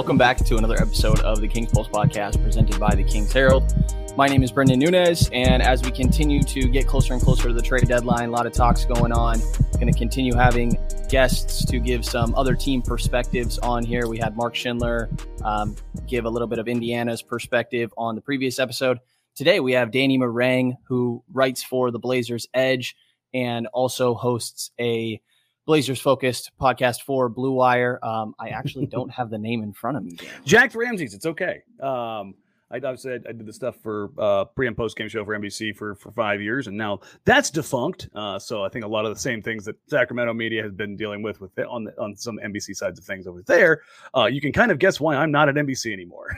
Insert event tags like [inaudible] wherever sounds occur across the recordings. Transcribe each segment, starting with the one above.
Welcome back to another episode of the King's Pulse podcast presented by the King's Herald. My name is Brendan Nunez, and as we continue to get closer and closer to the trade deadline, a lot of talks going on. Going to continue having guests to give some other team perspectives on here. We had Mark Schindler um, give a little bit of Indiana's perspective on the previous episode. Today we have Danny Marang, who writes for the Blazers Edge and also hosts a Blazers focused podcast for Blue Wire. Um, I actually [laughs] don't have the name in front of me. Jack Ramsay's. It's okay. Um, I, I said I did the stuff for uh, pre and post game show for NBC for for five years, and now that's defunct. Uh, so I think a lot of the same things that Sacramento media has been dealing with with on the, on some NBC sides of things over there. Uh, you can kind of guess why I'm not at NBC anymore.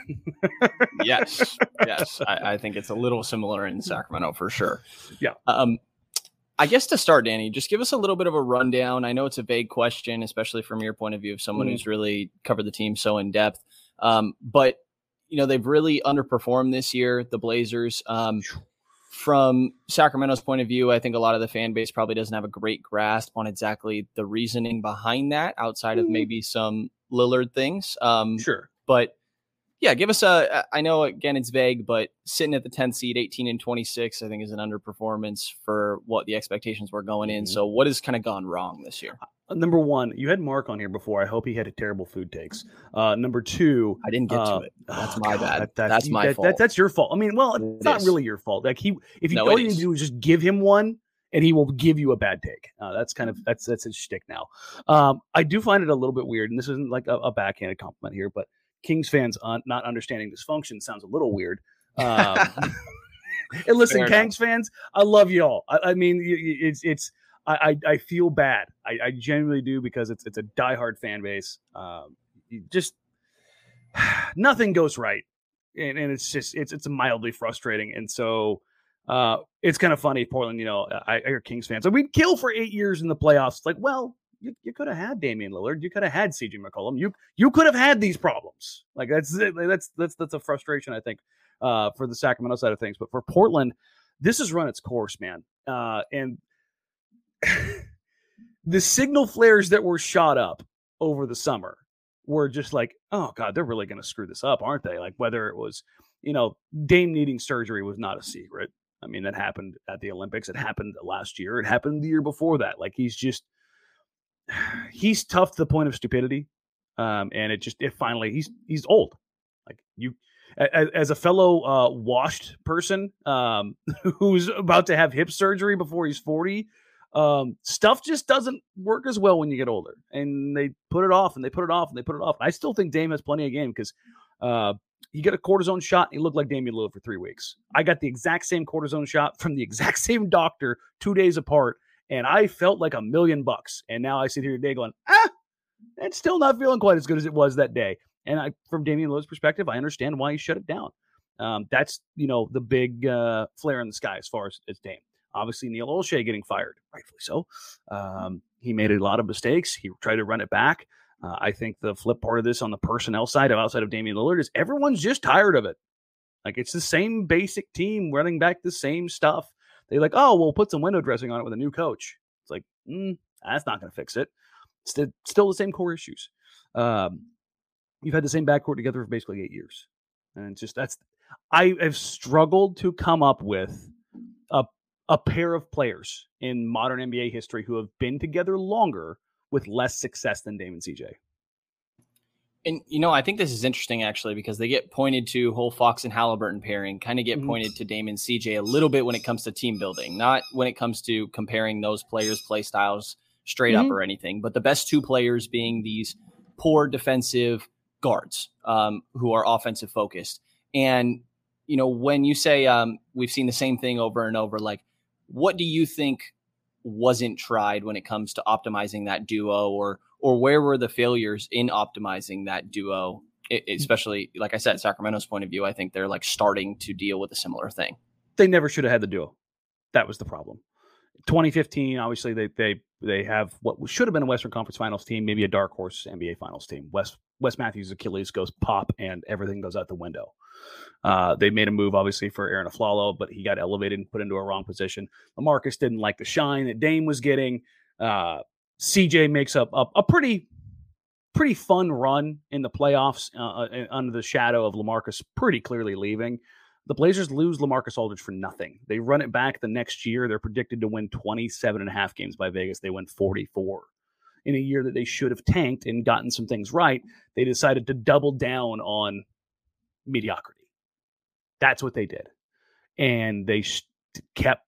yes, [laughs] yes, I, I, think it's a little similar in Sacramento for sure. Yeah. Um, I guess to start, Danny, just give us a little bit of a rundown. I know it's a vague question, especially from your point of view of someone mm-hmm. who's really covered the team so in depth. Um, but you know they've really underperformed this year, the Blazers. Um, from Sacramento's point of view, I think a lot of the fan base probably doesn't have a great grasp on exactly the reasoning behind that, outside of mm-hmm. maybe some Lillard things. Um, sure, but yeah, give us a. I know again it's vague, but sitting at the 10th seed, 18 and 26, I think is an underperformance for what the expectations were going in. Mm-hmm. So what has kind of gone wrong this year? Uh, number one, you had Mark on here before. I hope he had a terrible food takes. Uh, number two, I didn't get uh, to it. That's oh my God, bad. That, that, that's my that, fault. that's your fault. I mean, well, it's it not is. really your fault. Like he, if you no, all you need to do is just give him one, and he will give you a bad take. Uh, that's kind of that's that's his shtick now. Um, I do find it a little bit weird, and this isn't like a, a backhanded compliment here, but Kings fans un- not understanding dysfunction sounds a little weird. Um, [laughs] and listen, Kings fans, I love y'all. I, I mean, it's it's I, I, I feel bad. I, I, genuinely do because it's it's a diehard fan base. Um, just [sighs] nothing goes right, and, and it's just it's it's mildly frustrating. And so uh, it's kind of funny, Portland. You know, I, I hear Kings fans like we'd kill for eight years in the playoffs. Like, well, you, you could have had Damian Lillard. You could have had CJ McCollum. You you could have had these problems. Like that's that's that's that's a frustration I think uh, for the Sacramento side of things. But for Portland, this has run its course, man. Uh, and [laughs] the signal flares that were shot up over the summer were just like, oh god, they're really going to screw this up, aren't they? Like whether it was, you know, Dame needing surgery was not a secret. I mean, that happened at the Olympics. It happened last year. It happened the year before that. Like he's just he's tough to the point of stupidity. Um, and it just it finally he's he's old. Like you as, as a fellow uh, washed person um, [laughs] who's about to have hip surgery before he's 40, um, stuff just doesn't work as well when you get older. And they put it off and they put it off and they put it off. I still think Dame has plenty of game because uh, he got a cortisone shot and he looked like Damian Lillard for three weeks. I got the exact same cortisone shot from the [laughs] exact same doctor two days apart and I felt like a million bucks. And now I sit here today going, ah, it's still not feeling quite as good as it was that day. And I, from Damian Lillard's perspective, I understand why he shut it down. Um, that's you know the big uh, flare in the sky as far as, as Dame. Obviously, Neil Olshey getting fired, rightfully so. Um, he made a lot of mistakes. He tried to run it back. Uh, I think the flip part of this on the personnel side of outside of Damian Lillard is everyone's just tired of it. Like it's the same basic team running back the same stuff. They're like, oh, we'll put some window dressing on it with a new coach. It's like, mm, that's not going to fix it. It's still the same core issues. Um, you've had the same backcourt together for basically eight years, and it's just that's. I have struggled to come up with a a pair of players in modern NBA history who have been together longer with less success than Damon CJ. And you know, I think this is interesting actually because they get pointed to whole Fox and Halliburton pairing, kind of get mm-hmm. pointed to Damon CJ a little bit when it comes to team building, not when it comes to comparing those players' play styles straight mm-hmm. up or anything. But the best two players being these poor defensive guards um, who are offensive focused. And you know, when you say um, we've seen the same thing over and over, like what do you think wasn't tried when it comes to optimizing that duo or or where were the failures in optimizing that duo? It, especially like i said sacramento's point of view i think they're like starting to deal with a similar thing. They never should have had the duo. That was the problem. 2015 obviously they they they have what should have been a western conference finals team maybe a dark horse nba finals team. West wes matthews achilles goes pop and everything goes out the window. Uh, they made a move, obviously, for Arron Afflalo, but he got elevated and put into a wrong position. Lamarcus didn't like the shine that Dame was getting. Uh, CJ makes up a, a, pretty pretty fun run in the playoffs uh, uh under the shadow of Lamarcus pretty clearly leaving. The Blazers lose Lamarcus Aldridge for nothing. They run it back the next year. They're predicted to win 27 and a half games by Vegas. They win 44. In a year that they should have tanked and gotten some things right, they decided to double down on mediocrity. That's what they did. And they kept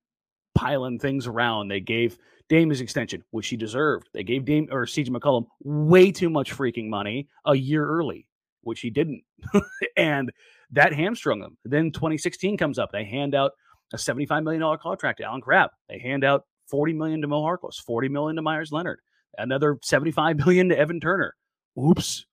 piling things around. They gave Dame his extension, which he deserved. They gave Dame or CJ McCollum way too much freaking money a year early, which he didn't. [laughs] and that hamstrung them. Then 2016 comes up. They hand out a $75 million contract to Allen Crabbe. They hand out 40 million to Mo Harkless, 40 million to Meyers Leonard, another 75 [laughs] million to Evan Turner. Oops.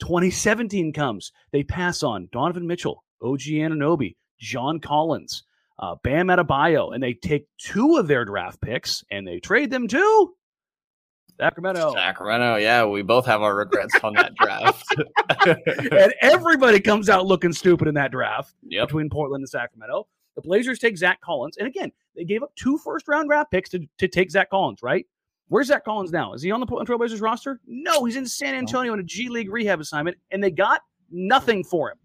2017 comes. They pass on Donovan Mitchell, OG Anunoby, John Collins, uh, Bam Adebayo, and they take two of their draft picks and they trade them to Sacramento. Sacramento, yeah, we both have our regrets on that draft. [laughs] and everybody comes out looking stupid in that draft yep. between Portland and Sacramento. The Blazers take Zach Collins, and again, they gave up two first round draft picks to, to take Zach Collins, right? Where's Zach Collins now? Is he on the Portland Trailblazers roster? No, he's in San Antonio on a G League rehab assignment, and they got nothing for him.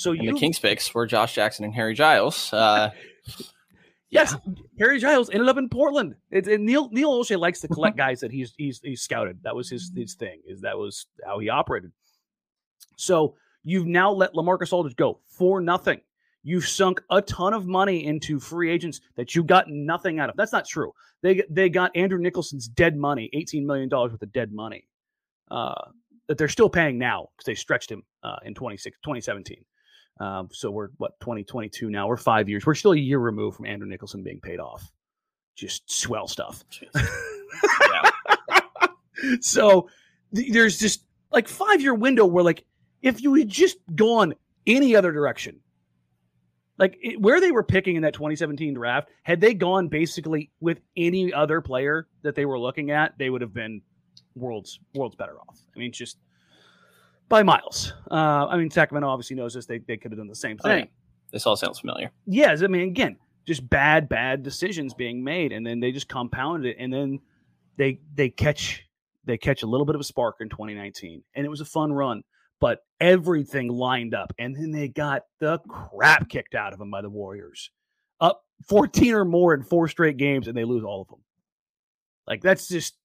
So and you, the Kings picks were Josh Jackson and Harry Giles. Uh, [laughs] yes, yeah. Harry Giles ended up in Portland. It, it, Neil Neil Olshey likes to collect [laughs] guys that he's he's he's scouted. That was his his thing. Is that was how he operated. So you've now let Lamarcus Aldridge go for nothing. You've sunk a ton of money into free agents that you got nothing out of. That's not true. They they got Andrew Nicholson's dead money, eighteen million dollars worth of dead money, uh, that they're still paying now because they stretched him uh, in 2017. Um, so we're what 2022 now. We're five years. We're still a year removed from Andrew Nicholson being paid off. Just swell stuff. [laughs] so th- there's just like five year window where like if you had just gone any other direction, like it, where they were picking in that 2017 draft, had they gone basically with any other player that they were looking at, they would have been worlds worlds better off. I mean, just by miles. Uh, I mean, Sacramento obviously knows this. They, they could have done the same thing. This all sounds familiar. Yes. I mean, again, just bad, bad decisions being made. And then they just compounded it. And then they, they catch, they catch a little bit of a spark in 2019. And it was a fun run, but everything lined up. And then they got the crap kicked out of them by the Warriors. Up 14 or more in four straight games, and they lose all of them. Like, that's just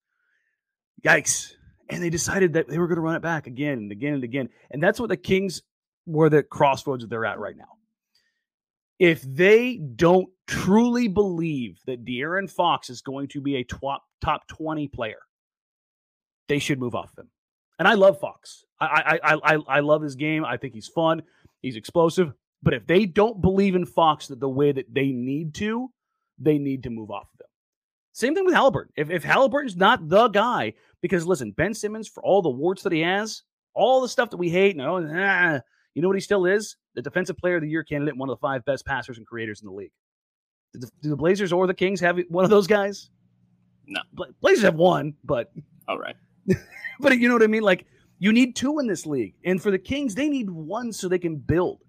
yikes and they decided that they were going to run it back again and again and again. And that's what the Kings were the crossroads that they're at right now. If they don't truly believe that De'Aaron Fox is going to be a top top 20 player, they should move off of him. And I love Fox. I, I I I love his game. I think he's fun. He's explosive. But if they don't believe in Fox that the way that they need to, they need to move off of him. Same thing with Halliburton. If if Halliburton's not the guy, because listen, Ben Simmons, for all the warts that he has, all the stuff that we hate, no, nah, you know what he still is? The defensive player of the year candidate, one of the five best passers and creators in the league. Do the, do the Blazers or the Kings have one of those guys? No. Blazers have one, but all right. [laughs] but you know what I mean? Like you need two in this league, and for the Kings, they need one so they can build.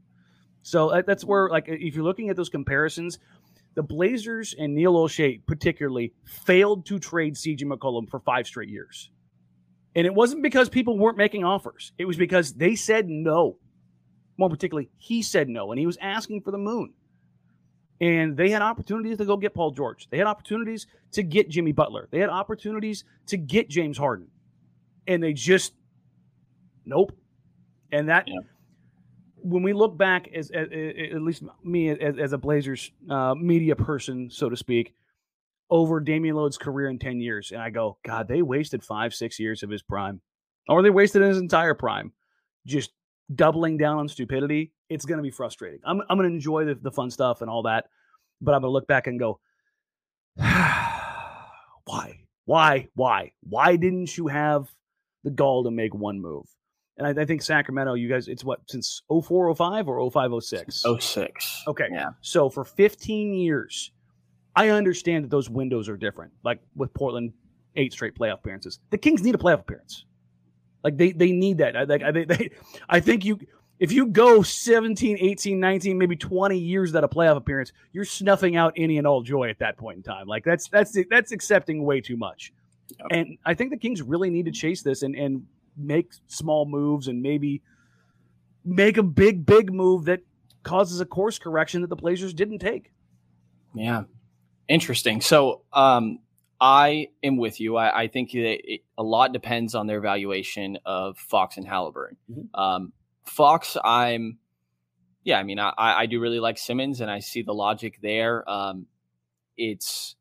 So uh, that's where, like, if you're looking at those comparisons, the Blazers and Neil Olshey particularly failed to trade CJ McCollum for five straight years. And it wasn't because people weren't making offers. It was because they said no. More particularly, he said no, and he was asking for the moon. And they had opportunities to go get Paul George. They had opportunities to get Jimmy Butler. They had opportunities to get James Harden. And they just, nope. And that yeah when we look back as, as, at least me as, as a Blazers uh, media person, so to speak, over Damian Lillard's career in 10 years, and I go, God, they wasted five, six years of his prime, or they wasted his entire prime, just doubling down on stupidity. It's going to be frustrating. I'm, I'm going to enjoy the, the fun stuff and all that, but I'm going to look back and go, [sighs] why? Why? Why? Why didn't you have the gall to make one move? And I, I, think Sacramento, you guys, it's what, since 0405 or 0506? 06. Okay. Yeah. So for 15 years, I understand that those windows are different. Like with Portland, eight straight playoff appearances. The Kings need a playoff appearance. Like they they need that. I, like, I, they, they, I think you if you go 17, 18, 19, maybe 20 years without a playoff appearance, you're snuffing out any and all joy at that point in time. Like that's that's that's accepting way too much. Yep. And I think the Kings really need to chase this and and make small moves and maybe make a big, big move that causes a course correction that the Blazers didn't take. Yeah. Interesting. So um, I am with you. I, I think that it, a lot depends on their valuation of Fox and Halliburton. Mm-hmm. Um, Fox, I'm, yeah, I mean, I, I do really like Simmons and I see the logic there. Um, it's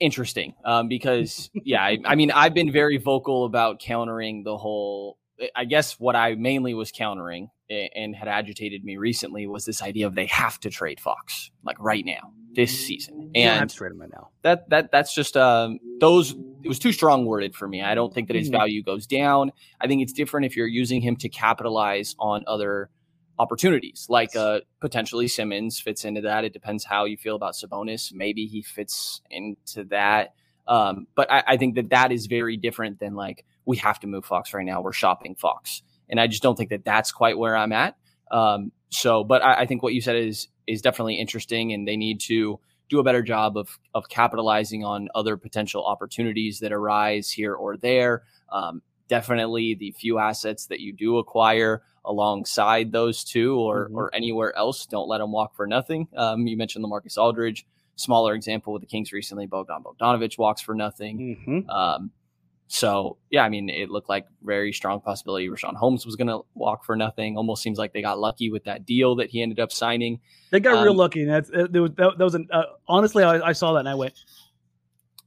interesting um, because, yeah, I, I mean, I've been very vocal about countering the whole I guess what I mainly was countering and had agitated me recently was this idea of they have to trade Fox like right now this season. And trade him right now. That that that's just um those it was too strong worded for me. I don't think that his mm-hmm. value goes down. I think it's different if you're using him to capitalize on other opportunities like uh potentially Simmons fits into that. It depends how you feel about Sabonis. Maybe he fits into that. Um, but I, I think that that is very different than like we have to move Fox right now. We're shopping Fox, and I just don't think that that's quite where I'm at. Um, so, but I, I think what you said is is definitely interesting, and they need to do a better job of of capitalizing on other potential opportunities that arise here or there. Um, definitely, the few assets that you do acquire alongside those two or mm-hmm. or anywhere else, don't let them walk for nothing. Um, you mentioned LaMarcus Aldridge, smaller example with the Kings recently. Bogdan Bogdanovich walks for nothing. Mm-hmm. Um, so yeah, I mean, it looked like very strong possibility Richaun Holmes was going to walk for nothing. Almost seems like they got lucky with that deal that he ended up signing. They got um, real lucky. That's there was that, that was an uh, honestly, I, I, saw that and I went,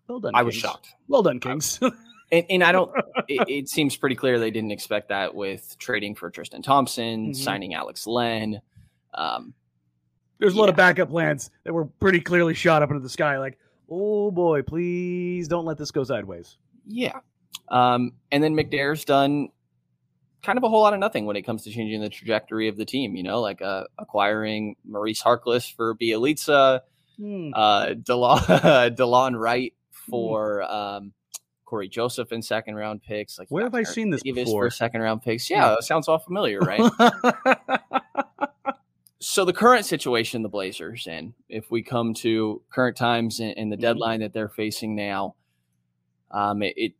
"Well done." I Kings. was shocked. Well done, Kings. [laughs] and, and, I don't. [laughs] it, it, seems pretty clear they didn't expect that with trading for Tristan Thompson, mm-hmm. signing Alex Len. Um, There's a lot of backup plans that were pretty clearly shot up into the sky. Like, oh boy, please don't let this go sideways. Yeah, um, and then McNair's done kind of a whole lot of nothing when it comes to changing the trajectory of the team. You know, like uh, acquiring Maurice Harkless for Bjelica, hmm. uh, DeLon, [laughs] DeLon Wright hmm. for um, Cory Joseph in second round picks. Like, where have I seen this Davis before? For second round picks, yeah, sounds all familiar, right? [laughs] so the current situation the Blazers in, if we come to current times and, the mm-hmm. deadline that they're facing now, um, it, it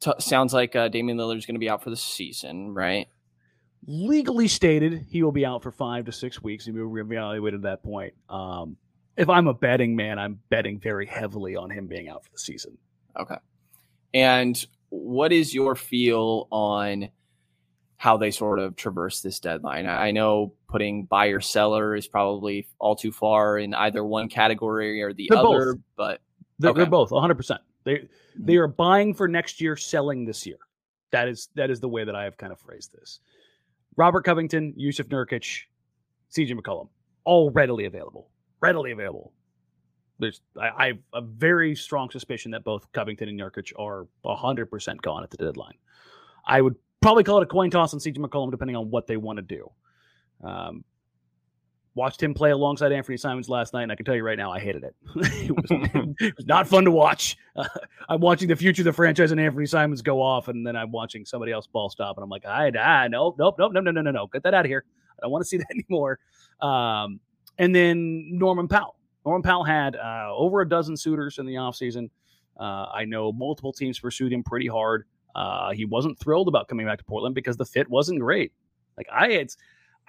T- sounds like uh, Damian Lillard is going to be out for the season, right? Legally stated, he will be out for five to six weeks. He will reevaluated at that point. Um, if I'm a betting man, I'm betting very heavily on him being out for the season. Okay. And what is your feel on how they sort of traverse this deadline? I know putting buyer seller is probably all too far in either one category or the they're other, both. but they're, okay. they're both 100%. They mm-hmm. they are buying for next year, selling this year. That is that is the way that I have kind of phrased this. Robert Covington, Jusuf Nurkic, CJ McCollum, all readily available. Readily available. There's I, I have a very strong suspicion that both Covington and Nurkic are hundred percent gone at the deadline. I would probably call it a coin toss on CJ McCollum depending on what they want to do. Um, watched him play alongside Anfernee Simons last night, and I can tell you right now, I hated it. [laughs] it, was, it, [laughs] was, not fun to watch. Uh, [laughs] I'm watching the future of the franchise and Anfernee Simons go off, and then I'm watching somebody else ball stop, and I'm like, I, I nope, nope, nope, no, no, no, no, no, get that out of here. I don't want to see that anymore. Um, and then Norman Powell. Norman Powell had uh, over a dozen suitors in the offseason. Uh, I know multiple teams pursued him pretty hard. Uh, he wasn't thrilled about coming back to Portland because the fit wasn't great. Like I, it's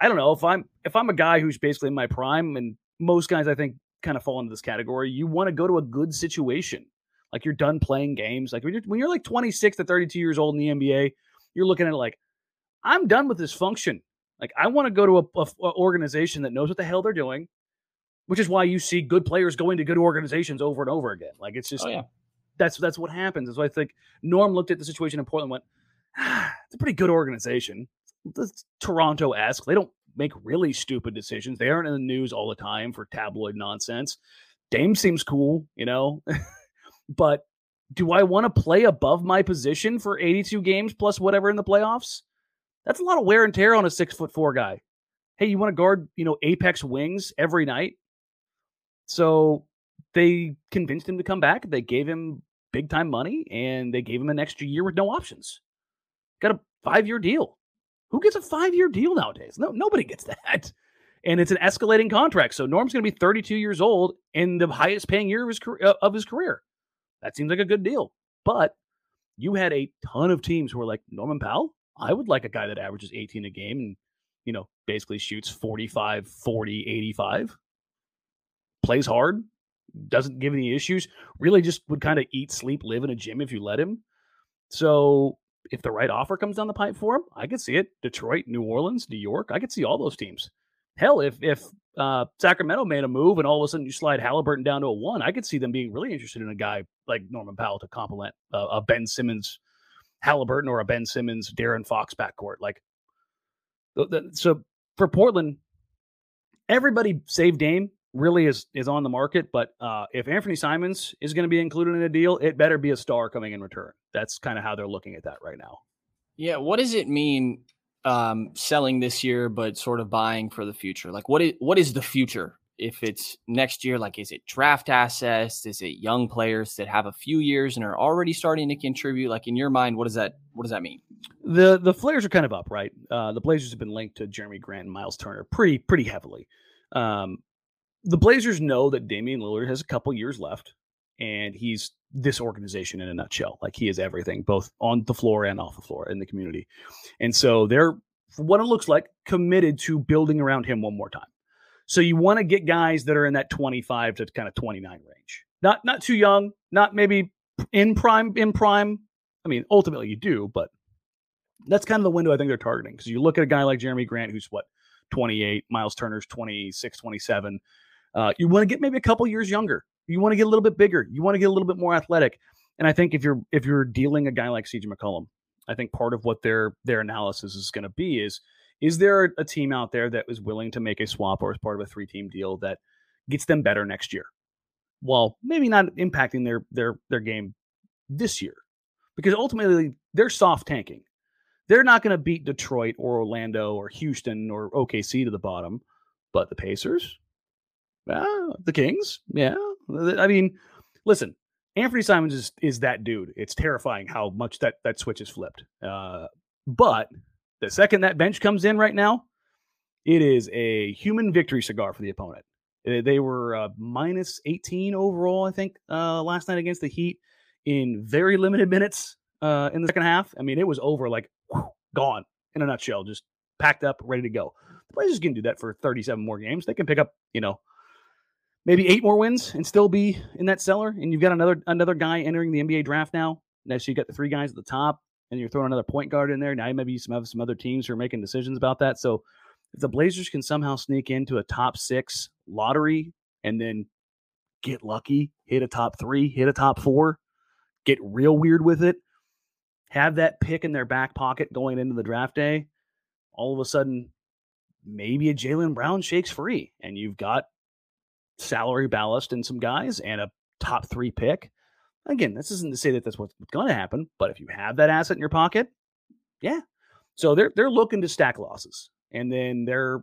I don't know if I'm if I'm a guy who's basically in my prime, and most guys I think kind of fall into this category. You want to go to a good situation, like you're done playing games. Like when you're, when you're like 26 to 32 years old in the NBA, you're looking at it like I'm done with this function. Like I want to go to a, a, a organization that knows what the hell they're doing, which is why you see good players going to good organizations over and over again. Like it's just oh, yeah. that's that's what happens. And so I think Norm looked at the situation in Portland, went, ah, it's a pretty good organization The Toronto esque. They don't make really stupid decisions. They aren't in the news all the time for tabloid nonsense. Dame seems cool, you know, [laughs] but do I want to play above my position for 82 games plus whatever in the playoffs? That's a lot of wear and tear on a six foot four guy. Hey, you want to guard, you know, apex wings every night? So they convinced him to come back. They gave him big time money and they gave him an extra year with no options. Got a five year deal. Who gets a five year deal nowadays? No, nobody gets [laughs] that. And it's an escalating contract. So Norm's going to be 32 years old in the highest paying year of his, career, uh, of his career. That seems like a good deal. But you had a ton of teams who were like, Norman Powell, I would like a guy that averages 18 a game and, you know, basically shoots 45, 40, 85, plays hard, doesn't give any issues, really just would kind of eat, sleep, live in a gym if you let him. So if the right offer comes down the pipe for him, I could see it. Detroit, New Orleans, New York, I could see all those teams. Hell, if if uh, Sacramento made a move and all of a sudden you slide Halliburton down to a one, I could see them being really interested in a guy like Norman Powell to complement uh, a Ben Simmons Halliburton or a Ben Simmons De'Aaron Fox backcourt. Like, so for Portland, everybody save Dame really is is on the market. But uh, if Anfernee Simons is going to be included in a deal, it better be a star coming in return. That's kind of how they're looking at that right now. Yeah, what does it mean um, selling this year, but sort of buying for the future? Like, what is what is the future? If it's next year, like, is it draft assets? Is it young players that have a few years and are already starting to contribute? Like, in your mind, what does that what does that mean? The the Flares are kind of up, right? Uh, the Blazers have been linked to Jerami Grant and Miles Turner pretty pretty heavily. Um, the Blazers know that Damian Lillard has a couple years left, and he's this organization in a nutshell. Like he is everything, both on the floor and off the floor in the community. And so they're, what it looks like, committed to building around him one more time. So you want to get guys that are in that 25 to kind of 29 range. Not not too young, not maybe in prime in prime. I mean, ultimately you do, but that's kind of the window I think they're targeting. Because you look at a guy like Jerami Grant, who's what 28, Miles Turner's 26, 27. Uh, you want to get maybe a couple years younger. You want to get a little bit bigger. You want to get a little bit more athletic. And I think if you're if you're dealing a guy like CJ McCollum, I think part of what their their analysis is going to be is is there a team out there that is willing to make a swap or as part of a three team deal that gets them better next year, while maybe not impacting their their their game this year, because ultimately they're soft tanking. They're not going to beat Detroit or Orlando or Houston or OKC to the bottom, but the Pacers, uh, the Kings, yeah. I mean, listen, Anfernee Simons is is that dude. It's terrifying how much that that switch is flipped. Uh, but the second that bench comes in right now, it is a human victory cigar for the opponent. They were uh, minus 18 overall, I think, uh, last night against the Heat in very limited minutes uh, in the second half. I mean, it was over like whew, gone in a nutshell, just packed up, ready to go. The Blazers can do that for 37 more games. They can pick up, you know, maybe eight more wins and still be in that cellar. And you've got another another guy entering the NBA draft now. Now, so you got the three guys at the top, and you're throwing another point guard in there. Now, maybe some have some other teams who are making decisions about that. So, if the Blazers can somehow sneak into a top six lottery and then get lucky, hit a top three, hit a top four, get real weird with it, have that pick in their back pocket going into the draft day, all of a sudden, maybe a Jaylen Brown shakes free, and you've got salary ballast and some guys and a top three pick. Again, this isn't to say that that's what's going to happen, but if you have that asset in your pocket, yeah. So they're they're looking to stack losses, and then they're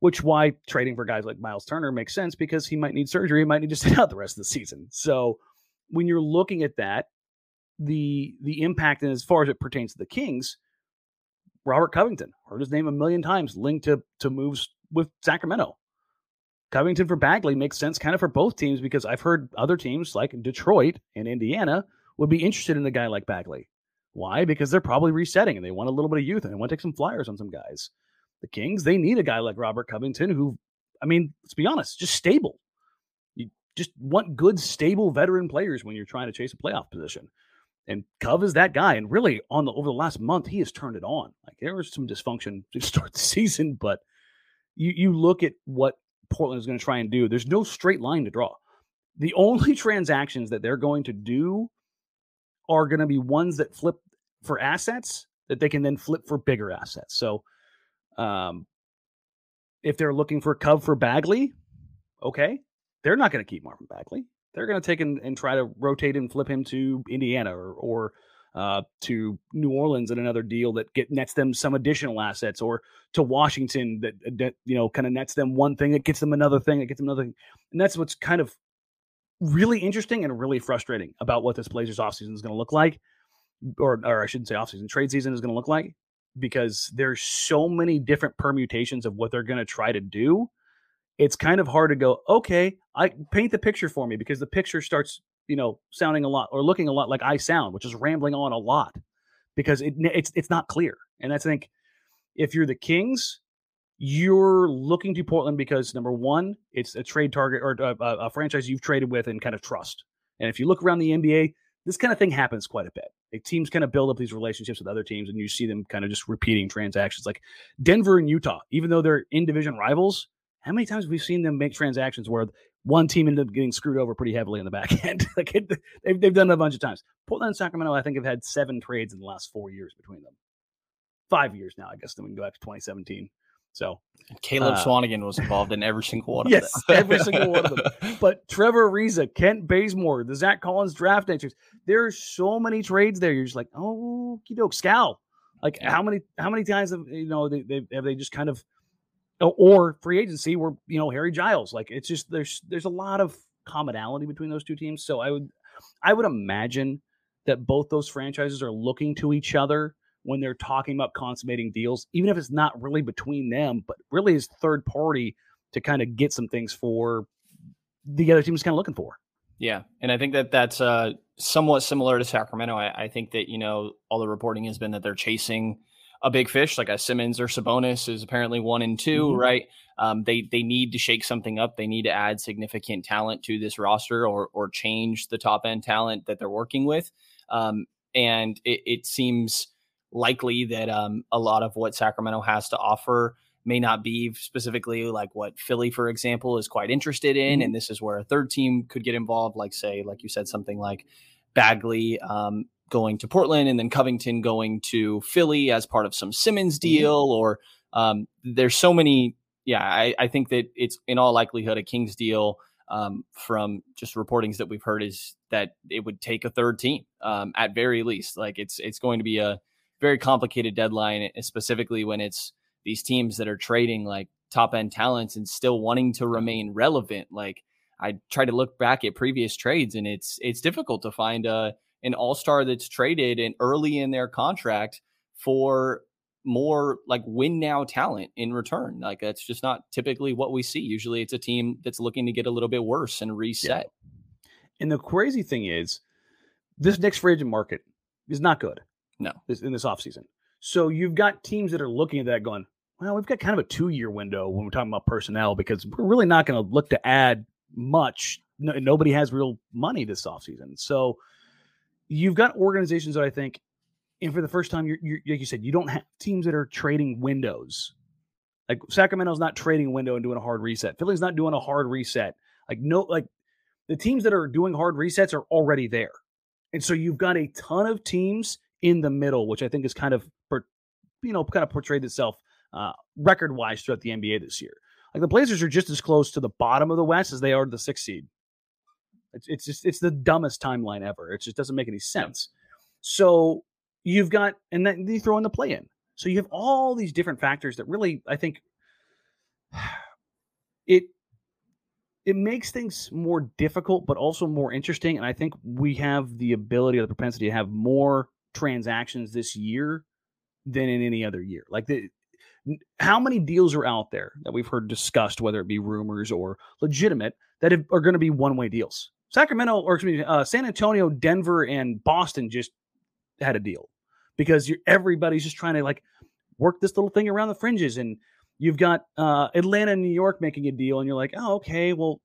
which why trading for guys like Miles Turner makes sense because he might need surgery, he might need to [laughs] sit out the rest of the season. So when you're looking at that, the the impact and as far as it pertains to the Kings, Robert Covington heard his name a million times linked to to moves with Sacramento. Covington for Bagley makes sense kind of for both teams because I've heard other teams like Detroit and Indiana would be interested in a guy like Bagley. Why? Because they're probably resetting and they want a little bit of youth and they want to take some flyers on some guys. The Kings, they need a guy like Robert Covington who, I mean, let's be honest, just stable. You just want good, stable veteran players when you're trying to chase a playoff position. And Cove is that guy. And really, on the over the last month, he has turned it on. Like there was some dysfunction to [laughs] start the season, but you you look at what Portland is going to try and do. There's no straight line to draw. The only [laughs] transactions that they're going to do are going to be ones that flip for assets that they can then flip for bigger assets. So, um, if they're looking for Cove for Bagley, okay, they're not going to keep Marvin Bagley. They're going to take and, and try to rotate and flip him to Indiana or, or uh, to New Orleans in another deal that get nets them some additional assets, or to Washington that, uh, that you know kind of nets them one thing that gets them another thing that gets them another thing, and that's what's kind of really interesting and really frustrating about what this Blazers offseason is going to look like, or or I shouldn't say offseason trade season is going to look like, because there's so many different permutations of what they're going to try to do. It's kind of hard to go, okay, I paint the picture for me because the picture starts you know, sounding a lot or looking a lot like I sound, which is rambling on a lot because it, it's it's not clear. And I think if you're the Kings, you're looking to Portland because number one, it's a trade target or uh, a, a, franchise you've traded with and kind of trust. And if you look around the NBA, this kind of thing happens quite a bit. Like teams kind of build up these relationships with other teams, and you see them kind of just repeating transactions. Like Denver and Utah, even though they're in division rivals, how many times have we seen them make transactions where one team ended up getting screwed over pretty heavily in the back [laughs] end? like it, they've, they've done it a bunch of times. Portland and Sacramento, I think, have had seven trades in the last four years between them. Five years now, I guess. Then we can go back to 2017. So Caleb uh, Swanigan was involved in every single one of yes, them. Yes, every single one of them. [laughs] But Trevor Ariza, Kent Bazemore, the Zach Collins draft entries. There's so many trades there. You're just like, oh, doke, Scal. Like how many how many times have you know they, they have they just kind of or free agency where you know Harry Giles. Like it's just there's there's a lot of commonality between those two teams. So I would I would imagine that both those franchises are looking to each other when they're talking about consummating deals, even if it's not really between them, but really as third party to kind of get some things for the other team is kind of looking for. Yeah, and I think that that's uh, somewhat similar to Sacramento. I, I, think that you know all the reporting has been that they're chasing a big fish like a Simmons or Sabonis is apparently one and 2 mm-hmm. right? Um, they they need to shake something up. They need to add significant talent to this roster or or change the top end talent that they're working with. Um, and it, it seems likely that um, a lot of what Sacramento has to offer may not be specifically like what Philly, for example, is quite interested in. Mm-hmm. And this is where a third team could get involved, like, say, like you said, something like Bagley um, going to Portland and then Covington going to Philly as part of some Simmons mm-hmm. deal. Mm-hmm. Or um, there's so many. Yeah, I, I think that it's in all likelihood a Kings deal. Um, from just reportings that we've heard is that it would take a third team um, at very least. Like it's it's going to be a very complicated deadline, eh, specifically when it's these teams that are trading like top end talents and still wanting to remain relevant. Like I try to look back at previous trades, and it's it's difficult to find a an all star that's traded and early in their contract for more like win now talent in return. Like that's just not typically what we see. Usually it's a team that's looking to get a little bit worse and reset. Yeah. And the crazy thing is, this next free agent market is not good. No. This, in this offseason. So you've got teams that are looking at that going, well, we've got kind of a two year window when we're talking about personnel because we're really not going to look to add much. No, nobody has real money this offseason. So you've got organizations that I think, and for the first time, you're, you're like you said, you don't have teams that are trading windows. Like Sacramento's not trading a window and doing a hard reset. Philly's not doing a hard reset. Like no, like the teams that are doing hard resets are already there, and so you've got a ton of teams in the middle, which I think is kind of, you know, kind of portrayed itself uh, record wise throughout the NBA this year. Like the Blazers are just as close to the bottom of the West as they are to the sixth seed. It's, it's just it's the dumbest timeline ever. It just doesn't make any sense. So you've got and then you throw in the play in. So you have all these different factors that really I think [sighs] it it makes things more difficult but also more interesting and I think we have the ability or the propensity to have more transactions this year than in any other year. Like the how many deals are out there that we've heard discussed, whether it be rumors or legitimate, that are going to be one way deals? Sacramento, or excuse me, uh, San Antonio, Denver, and Boston just had a deal because everybody's just trying to like work this little thing around the fringes. And you've got uh, Atlanta and New York making a deal, and you're like, oh, okay, well,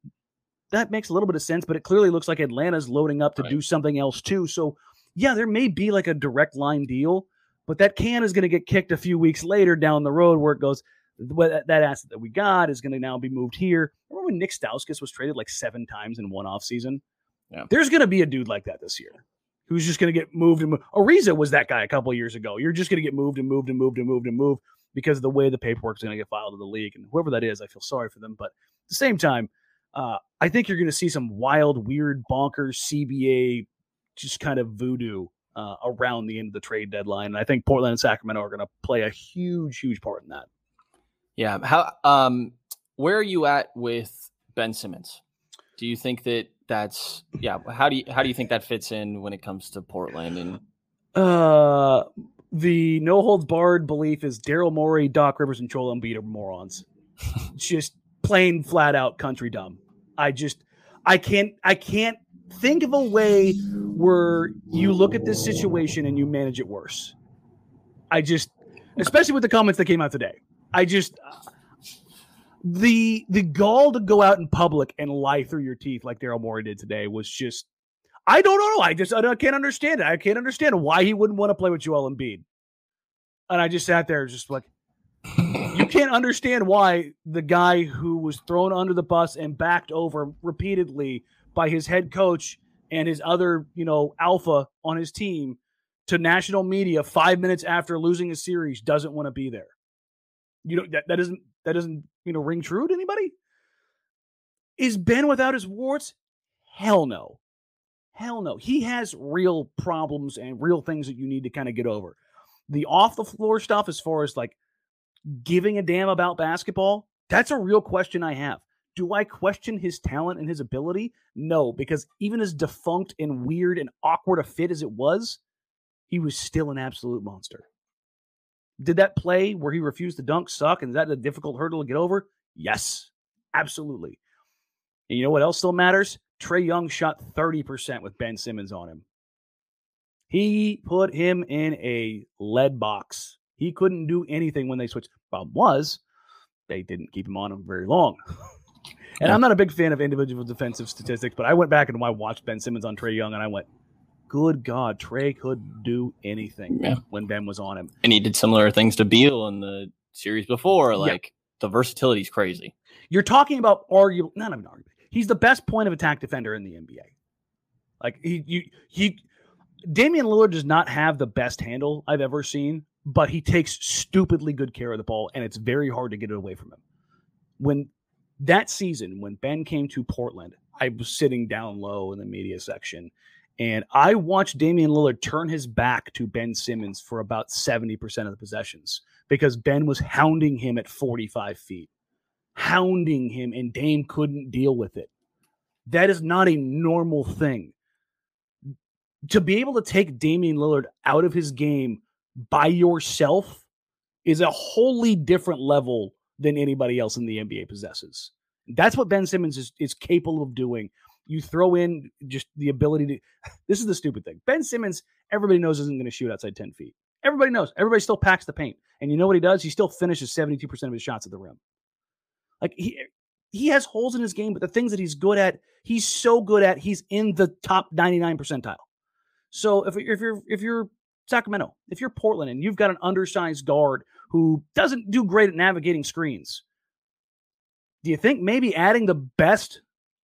that makes a little bit of sense, but it clearly looks like Atlanta's loading up to right. do something else too. So yeah, there may be like a direct line deal, but that can is going to get kicked a few weeks later down the road where it goes, that asset that we got is going to now be moved here. Remember when Nick Stauskas was traded like seven times in one off season? Yeah. There's going to be a dude like that this year who's just going to get moved and moved. Ariza was that guy a couple years ago. You're just going to get moved and moved and moved and moved and moved because of the way the paperwork is going to get filed to the league. And whoever that is, I feel sorry for them. But at the same time, uh, I think you're going to see some wild, weird, bonkers CBA just kind of voodoo uh, around the end of the trade deadline. And I think Portland and Sacramento are going to play a huge, huge part in that. Yeah. How? Um, where are you at with Ben Simmons? Do you think that that's yeah? How do you how do you think that fits in when it comes to Portland and? Uh, the no holds barred belief is Daryl Morey, Doc Rivers, and Joel Embiid are morons. [laughs] just plain flat out country dumb. I just I can't I can't think of a way where you look at this situation and you manage it worse. I just, especially with the comments that came out today, I just the the gall to go out in public and lie through your teeth like Daryl Morey did today was just. I don't know. I just I can't understand it. I can't understand why he wouldn't want to play with Joel Embiid. And I just sat there, just like, you can't understand why the guy who was thrown under the bus and backed over repeatedly by his head coach and his other, you know, alpha on his team to national media five minutes after losing a series doesn't want to be there. You know that that doesn't that doesn't you know ring true to anybody. Is Ben without his warts? Hell no. Hell no. He has real problems and real things that you need to kind of get over. The off the floor stuff, as far as like giving a damn about basketball, that's a real question I have. Do I question his talent and his ability? No, because even as defunct and weird and awkward a fit as it was, he was still an absolute monster. Did that play where he refused to dunk suck? And is that a difficult hurdle to get over? Yes, absolutely. And you know what else still matters? Trae Young shot 30% with Ben Simmons on him. He put him in a lead box. He couldn't do anything when they switched. Problem was, they didn't keep him on him very long. [laughs] and. I'm not a big fan of individual defensive statistics, but I went back and I watched Ben Simmons on Trae Young and I went, good God, Trae could do anything yeah. when Ben was on him. And he did similar things to Beal in the series before. Like yeah. the versatility is crazy. You're talking about arguable, not even arguable. He's the best point of attack defender in the NBA. Like he, you, he, Damian Lillard does not have the best handle I've ever seen, but he takes stupidly good care of the ball, and it's very hard to get it away from him. When that season, when Ben came to Portland, I was sitting down low in the media section, and I watched Damian Lillard turn his back to Ben Simmons for about 70% of the possessions because Ben was hounding him at 45 feet, hounding him, and Dame couldn't deal with it. That is not a normal thing. To be able to take Damian Lillard out of his game by yourself is a wholly different level than anybody else in the NBA possesses. That's what Ben Simmons is, is capable of doing you throw in just the ability to. [sighs] This is the stupid thing. Ben Simmons, everybody knows isn't going to shoot outside 10 feet. Everybody knows. Everybody still packs the paint. And you know what he does? He still finishes 72% of his shots at the rim. Like he he has holes in his game, but the things that he's good at, he's so good at, he's in the top 99 percentile. So if, if you're if you're Sacramento, if you're Portland and you've got an undersized guard who doesn't do great at navigating screens, do you think maybe adding the best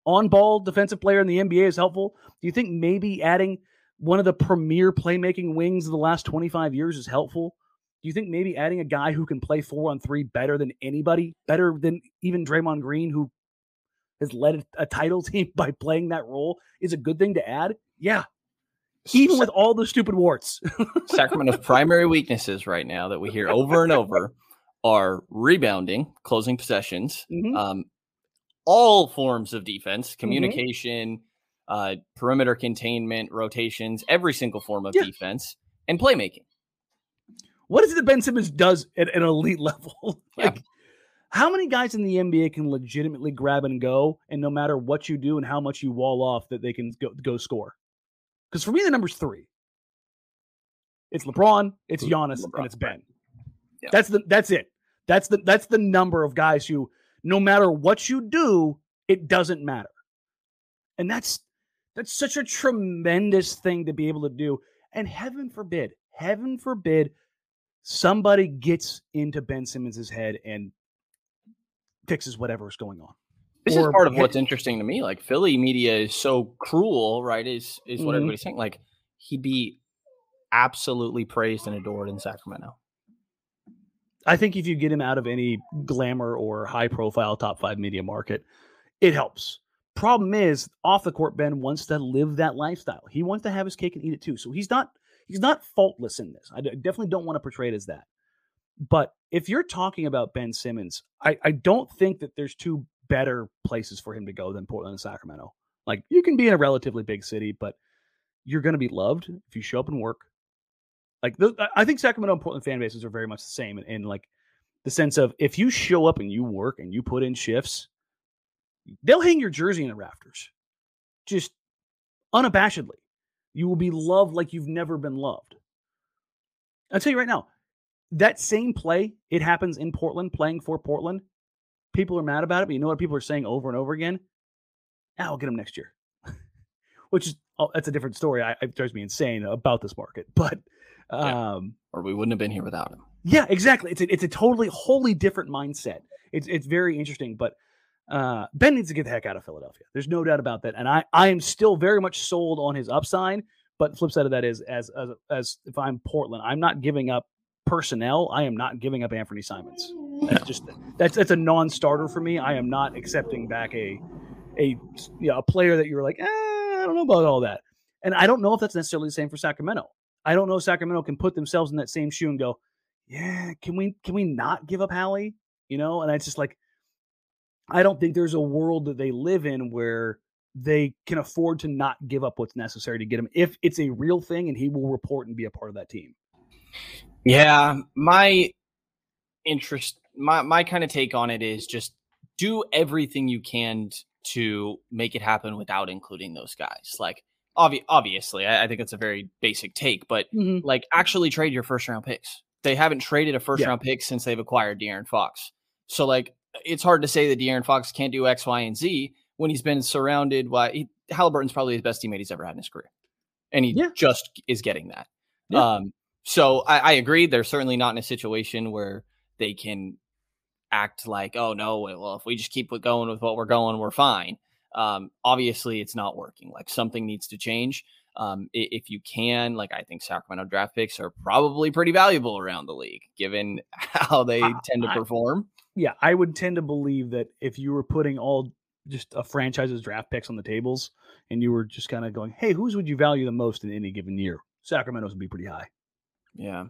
on ball defensive player in the NBA is helpful? Do you think maybe adding one of the premier playmaking wings of the last 25 years is helpful? Do you think maybe adding a guy who can play four on three better than anybody, better than even Draymond Green, who has led a title [laughs] team by playing that role, is a good thing to add? Yeah. Even with all the stupid warts. [laughs] Sacramento's primary weaknesses right now that we hear over and over are rebounding, closing possessions, mm-hmm. um, all forms of defense, mm-hmm. communication, mm-hmm. uh, perimeter containment, rotations, every single form of yeah. defense, and playmaking. What is it that Ben Simmons does at an elite [laughs] level? like, yeah. how many guys in the NBA can legitimately grab and go, and no matter what you do and how much you wall off, that they can go, go score? Because for me, the number's three. It's LeBron, it's Giannis, LeBron. and it's Ben. Yeah. That's the that's it. That's the that's the number of guys who no matter what you do, it doesn't matter. And that's that's such a tremendous thing to be able to do. And heaven forbid, heaven forbid, somebody gets into Ben Simmons's head and fixes whatever is going on. This or, is part of what's interesting to me. Like Philly media is so cruel, right? Is is what mm-hmm. everybody's saying. Like he'd be absolutely praised and adored in Sacramento. I think if you get him out of any glamour or high profile top five media market, it helps. Problem is, off the court, Ben wants to live that lifestyle. He wants to have his cake and eat it too. So he's not he's not faultless in this. I definitely don't want to portray it as that. But if you're talking about Ben Simmons, I, I don't think that there's two better places for him to go than Portland and Sacramento. Like you can be in a relatively big city, but you're going to be loved if you show up and work. Like the, I think Sacramento and Portland fan bases are very much the same in, in like the sense of if you show up and you work and you put in shifts, they'll hang your jersey in the rafters. Just unabashedly. You will be loved like you've never been loved. I'll tell you right now, that same play, it happens in Portland, playing for Portland. People are mad about it, but you know what people are saying over and over again? Ah, I'll get them next year. [laughs] Which is oh, that's a different story. I, it drives me insane about this market, [laughs] but um, yeah. or we wouldn't have been here without him. Yeah, exactly. It's a, it's a totally wholly different mindset. It's it's very interesting, but uh, Ben needs to get the heck out of Philadelphia. There's no doubt about that, and I I am still very much sold on his upside. But flip side of that is as as as if I'm Portland, I'm not giving up personnel. I am not giving up Anfernee Simons. That's just that's that's a non-starter for me. I am not accepting back a a you know, a player that you're like, eh, I don't know about all that. And I don't know if that's necessarily the same for Sacramento. I don't know Sacramento can put themselves in that same shoe and go, yeah, can we can we not give up Hallie? You know, and it's just like I don't think there's a world that they live in where they can afford to not give up what's necessary to get him if it's a real thing and he will report and be a part of that team. Yeah, my interest my my kind of take on it is just do everything you can to make it happen without including those guys. Like obvi- obviously, I, I think it's a very basic take, but mm-hmm. like actually trade your first round picks. They haven't traded a first yeah. round pick since they've acquired De'Aaron Fox. So like it's hard to say that De'Aaron Fox can't do X, Y, and Z when he's been surrounded by he, Haliburton's probably the best teammate he's ever had in his career, and he yeah. just is getting that. Yeah. Um, so I, I, agree. They're certainly not in a situation where they can act like, oh no, well if we just keep going with what we're going, we're fine. Um, obviously, it's not working. Like something needs to change. Um, if you can, like I think Sacramento draft picks are probably pretty valuable around the league, given [laughs] how they uh, tend to perform. I, yeah, I would tend to believe that if you were putting all just a franchise's draft picks on the tables and you were just kind of going, hey, whose would you value the most in any given year? Sacramento's would be pretty high. Yeah.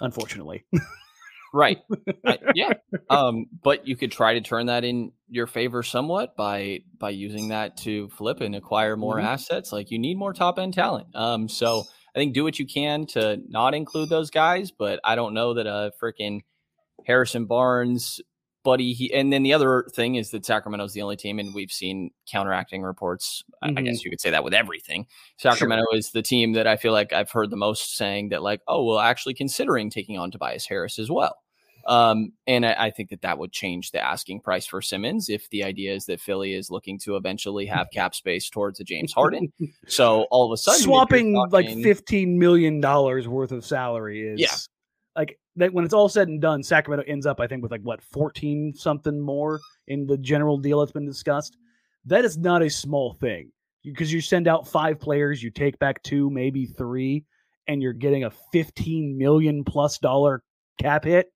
Unfortunately. [laughs] right. I, [laughs] yeah. Um, but you could try to turn that in your favor somewhat by by using that to flip and acquire more mm-hmm. assets. Like you need more top end talent. Um, so I think do what you can to not include those guys, but I don't know that a freaking Harrison Barnes Buddy, he, and then the other thing is that Sacramento is the only team, and we've seen counteracting reports. Mm-hmm. I guess you could say that with everything. Sacramento sure. is the team that I feel like I've heard the most saying that, like, oh, well, actually considering taking on Tobias Harris as well. Um, and I, I, think that that would change the asking price for Simmons if the idea is that Philly is looking to eventually have [laughs] cap space towards a James Harden. [laughs] so all of a sudden, swapping talking, like fifteen million dollars worth of salary is yeah. like that when it's all said and done, Sacramento ends up, I think, with like what fourteen something more in the general deal that's been discussed. That is not a small thing because you send out five players, you take back two, maybe three, and you're getting a fifteen million plus dollar cap hit.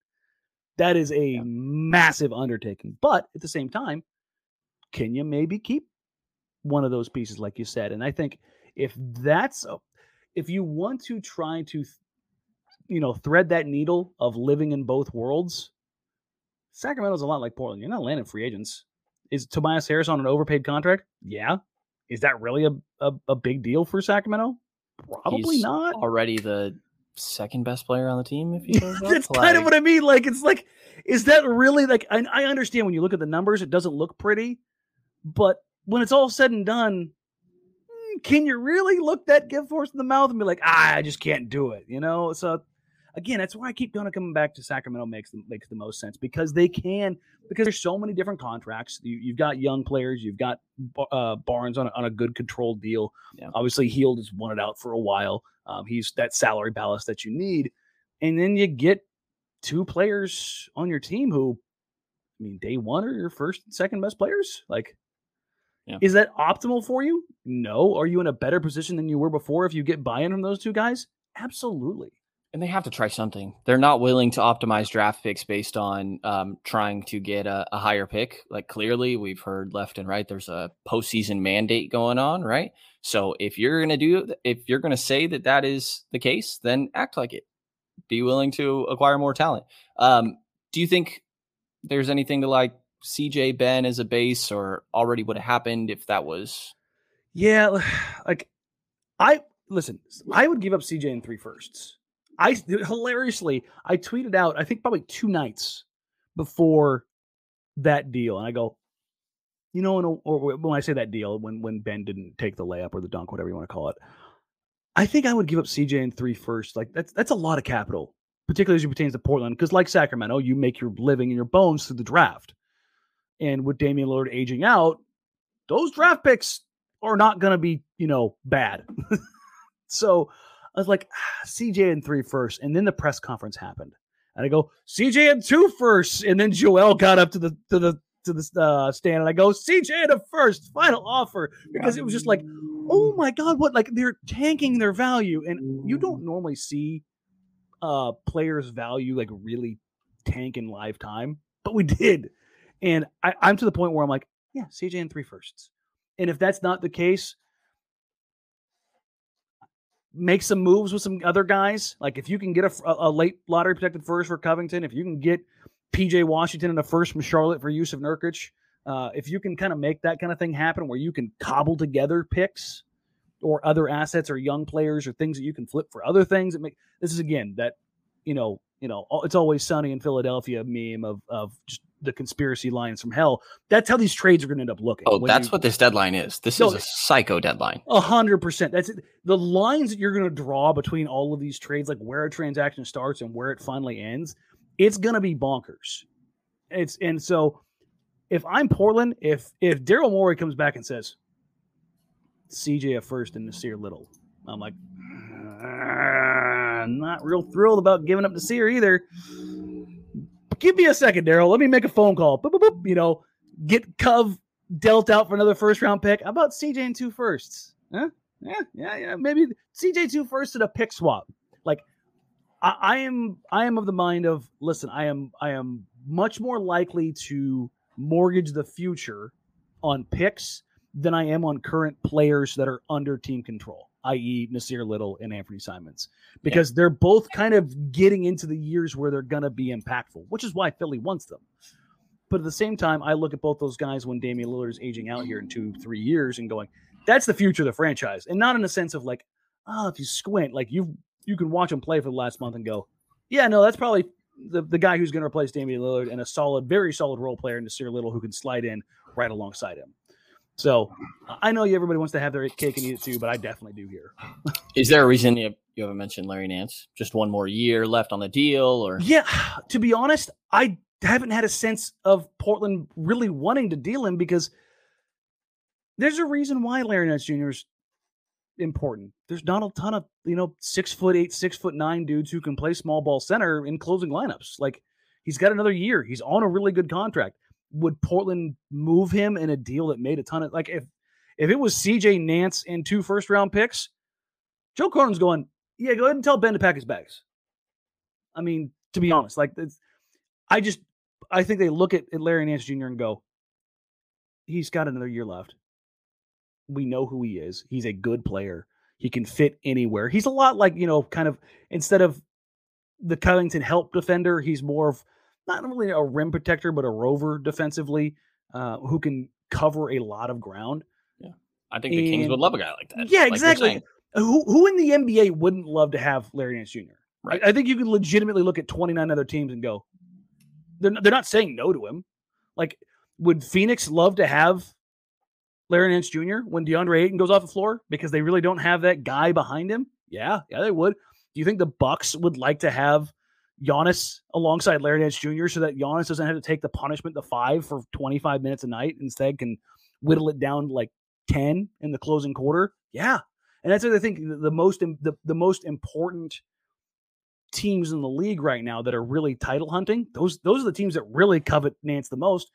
That is a yeah. massive undertaking. But at the same time, can you maybe keep one of those pieces, like you said? And I think if that's if you want to try to you know, thread that needle of living in both worlds, Sacramento's a lot like Portland. You're not landing free agents. Is Tobias Harris on an overpaid contract? Yeah. Is that really a, a, a big deal for Sacramento? Probably He's not. Already the second best player on the team. If you [laughs] that's like... kind of what I mean. Like it's like, is that really like? I, I understand when you look at the numbers, it doesn't look pretty, but when it's all said and done, hmm, can you really look that gift horse in the mouth and be like, ah, I just can't do it? You know, so again, that's why I keep going to coming back to Sacramento makes the, makes the most sense because they can because there's so many different contracts. You, have got young players, you've got uh, Barnes on a, on a good controlled deal. Yeah. Obviously, Hield has wanted out for a while. Um, he's that salary ballast that you need, and then you get two players on your team who, I mean, day one are your first, second best players. Like, yeah. is that optimal for you? No. Are you in a better position than you were before if you get buy-in from those two guys? Absolutely and they have to try something. They're not willing to optimize draft picks based on um, trying to get a, a, higher pick. Like clearly, we've heard left and right. There's a postseason mandate going on, right? So if you're gonna do, if you're gonna say that that is the case, then act like it. Be willing to acquire more talent. Um, do you think there's anything to like CJ Ben as a base, or already would have happened if that was? Yeah, like I listen. I would give up CJ in three firsts. I hilariously I tweeted out I think probably two nights before that deal, and I go, you know, or when I say that deal, when when Ben didn't take the layup or the dunk, whatever you want to call it, I think I would give up CJ in three first. Like that's that's a lot of capital, particularly as it pertains to Portland, because like Sacramento, you make your living and your bones through the draft. And with Damian Lillard aging out, those draft picks are not going to be, you know, bad. [laughs] so I was like, ah, CJ in three first, and then the press conference happened, and I go CJ in two first, and then Joel got up to the to the to the uh, stand, and I go CJ in a first final offer because it was just like, oh my god, what like they're tanking their value, and you don't normally see uh players' value like really tank in lifetime, but we did, and I, I'm to the point where I'm like, yeah, CJ in three firsts, and if that's not the case, make some moves with some other guys. Like if you can get a, a late lottery protected first for Covington, if you can get PJ Washington in a first from Charlotte for Jusuf Nurkic, uh, if you can kind of make that kind of thing happen where you can cobble together picks or other assets or young players or things that you can flip for other things, it make this is again that you know you know it's always sunny in Philadelphia meme of of just the conspiracy lines from hell. That's how these trades are going to end up looking. Oh, that's you, what this deadline is. This no, is a psycho deadline. A hundred percent. That's it. the lines that you're going to draw between all of these trades, like where a transaction starts and where it finally ends. It's going to be bonkers. It's and so if I'm Portland, if if Daryl Morey comes back and says CJ at first and Nassir Little, I'm like, uh, not real thrilled about giving up Nassir either give me a second, Daryl. Let me make a phone call. Boop, boop, boop, you know, get Cove dealt out for another first round pick. How about CJ and two firsts? Huh? Yeah, yeah, yeah. Maybe CJ two firsts and a pick swap. Like, I, I am, I am of the mind of listen. I am, I am much more likely to mortgage the future on picks than I am on current players that are under team control i.e., Nassir Little and Anfernee Simons, because yeah. they're both kind of getting into the years where they're going to be impactful, which is why Philly wants them. But at the same time, I look at both those guys when Damian Lillard is aging out here in two, three years and going, that's the future of the franchise. And not in a sense of like, oh, if you squint, like you you can watch him play for the last month and go, yeah, no, that's probably the, the guy who's going to replace Damian Lillard and a solid, very solid role player in Nassir Little who can slide in right alongside him. So I know everybody wants to have their cake and eat it too, but I definitely do here. Is there a reason you, you haven't mentioned Larry Nance? Just one more year left on the deal, or yeah? To be honest, I haven't had a sense of Portland really wanting to deal him because there's a reason why Larry Nance Jr. is important. There's not a ton of you know six foot eight, six foot nine dudes who can play small ball center in closing lineups. Like he's got another year. He's on a really good contract would Portland move him in a deal that made a ton of like if if it was CJ Nance and two first round picks, Joe Cronin's going, yeah, go ahead and tell Ben to pack his bags. I mean, to be honest, like I just I think they look at, at Larry Nance Jr. and go, he's got another year left. We know who he is. He's a good player. He can fit anywhere. He's a lot like, you know, kind of instead of the Covington help defender, he's more of not really a rim protector, but a rover defensively uh, who can cover a lot of ground. Yeah, I think the and, Kings would love a guy like that. Yeah, like exactly. Who who in the NBA wouldn't love to have Larry Nance Jr. Right. I, I think you can legitimately look at 29 other teams and go, they're they're not saying no to him. Like, would Phoenix love to have Larry Nance Jr. when DeAndre Ayton goes off the floor because they really don't have that guy behind him? Yeah, yeah, they would. Do you think the Bucks would like to have Giannis alongside Larry Nance Jr. so that Giannis doesn't have to take the punishment, the five for 25 minutes a night, instead can whittle it down like 10 in the closing quarter. Yeah. And that's what I think the, most the, the most important teams in the league right now that are really title hunting. Those those are the teams that really covet Nance the most.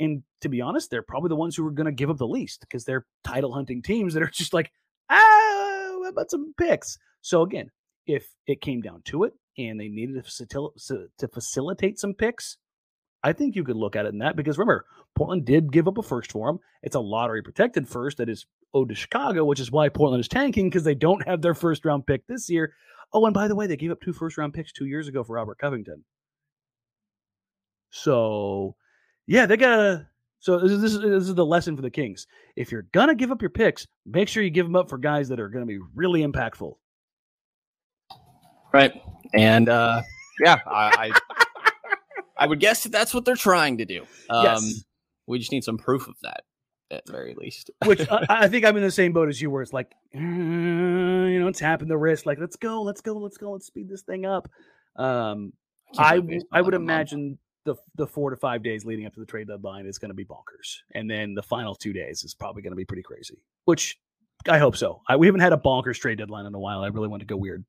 And to be honest, they're probably the ones who are going to give up the least because they're title hunting teams that are just like, ah, about some picks? So again, if it came down to it, and they needed to, facilitate some picks, I think you could look at it in that because remember, Portland did give up a first for him. It's a lottery protected first that is owed to Chicago, which is why Portland is tanking because they don't have their first round pick this year. Oh, and by the way, they gave up two first round picks two years ago for Robert Covington. So, yeah, they got to. So this is, this is the lesson for the Kings. If you're gonna give up your picks, make sure you give them up for guys that are to be really impactful. Right. And uh, yeah, I, I, [laughs] I would guess that that's what they're trying to do. Um, yes. We just need some proof of that. at the very least. Which [laughs] I, I, think I'm in the same boat as you, where it's like, uh, you know, tapping the wrist, like, let's go, let's go, let's go, let's speed this thing up. Um, I I would imagine the the four to five days leading up to the trade deadline is going to be bonkers, and then the final two days is probably going to be pretty crazy. Which I hope so. I, we haven't had a bonkers trade deadline in a while. I really want to go weird.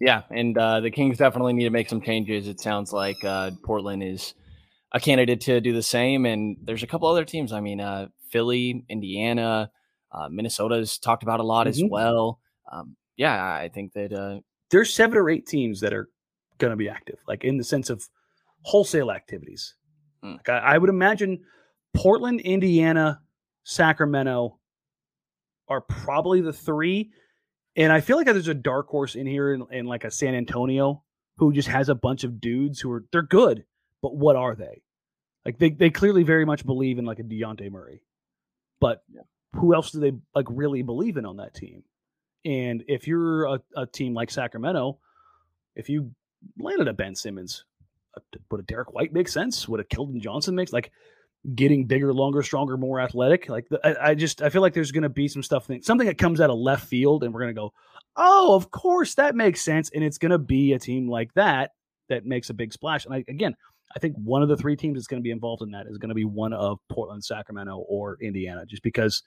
Yeah, and uh, the Kings definitely need to make some changes. It sounds like uh, Portland is a candidate to do the same, and there's a couple other teams. I mean, uh, Philly, Indiana, uh, Minnesota's talked about a lot mm-hmm. as well. Um, yeah, I think that uh, there's seven or eight teams that are going to be active, like in the sense of wholesale activities. Mm. Like I, I would imagine Portland, Indiana, Sacramento are probably the three. And I feel like there's a dark horse in here in, in, like a San Antonio who just has a bunch of dudes who are they're good, but what are they? Like they, they clearly very much believe in like a Dejounte Murray. But yeah. who else do they like really believe in on that team? And if you're a, a team like Sacramento, if you landed a Ben Simmons, uh, would a Derrick White make sense? Would a Keldon Johnson make like getting bigger, longer, stronger, more athletic? Like the, I, I, just I feel like there's going to be some stuff something that comes out of left field, and we're going to go, oh, of course that makes sense, and it's going to be a team like that that makes a big splash. And I, again, I think one of the three teams that's going to be involved in that is going to be one of Portland, Sacramento, or Indiana, just because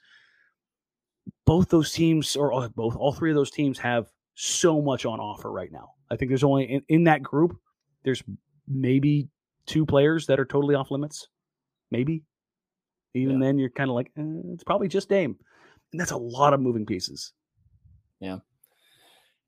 both those teams, or uh, both all three of those teams, have so much on offer right now. I think there's only in, in that group, there's maybe two players that are totally off limits. Maybe. Even yeah. then, you're kind of like, eh, it's probably just Dame. And that's a lot of moving pieces. Yeah.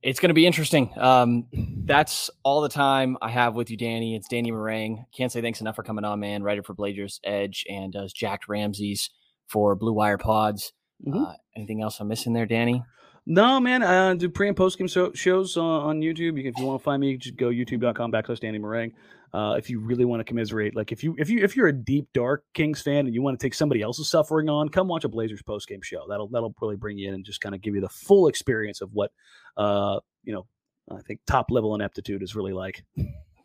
It's going to be interesting. Um, that's all the time I have with you, Danny. It's Danny Marang. Can't say thanks enough for coming on, man. Writer for Blazers Edge and does Jack Ramsay's for Blue Wire Pods. Mm-hmm. Uh, anything else I'm missing there, Danny? No, man. I do pre and post game so- shows uh, on YouTube. If you want to find me, just go youtube.com backslash Danny Marang. Uh, if you really want to commiserate, like if you if you if you're a deep dark Kings fan and you want to take somebody else's suffering on, come watch a Blazers post game show. That'll that'll really bring you in and just kind of give you the full experience of what uh you know I think top level ineptitude is really like.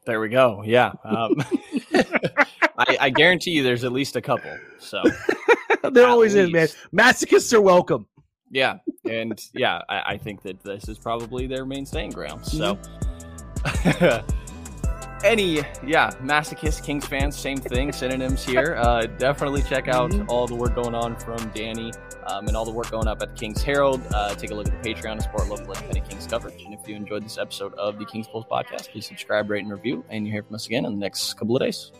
There we go. Yeah. Um, [laughs] I, I guarantee you, there's at least a couple. So [laughs] there always least. is, man. Masochists are welcome. Yeah, and yeah, I, I, think that this is probably their main staying ground. So, mm-hmm. [laughs] any yeah, masochist Kings fans, same thing. Synonyms here. Uh, definitely check out mm-hmm. all the work going on from Danny um, and all the work going up at the Kings Herald. Uh, take a look at the Patreon and support local independent Kings coverage. And if you enjoyed this episode of the Kings Pulse podcast, please subscribe, rate, and review. And you hear from us again in the next couple of days.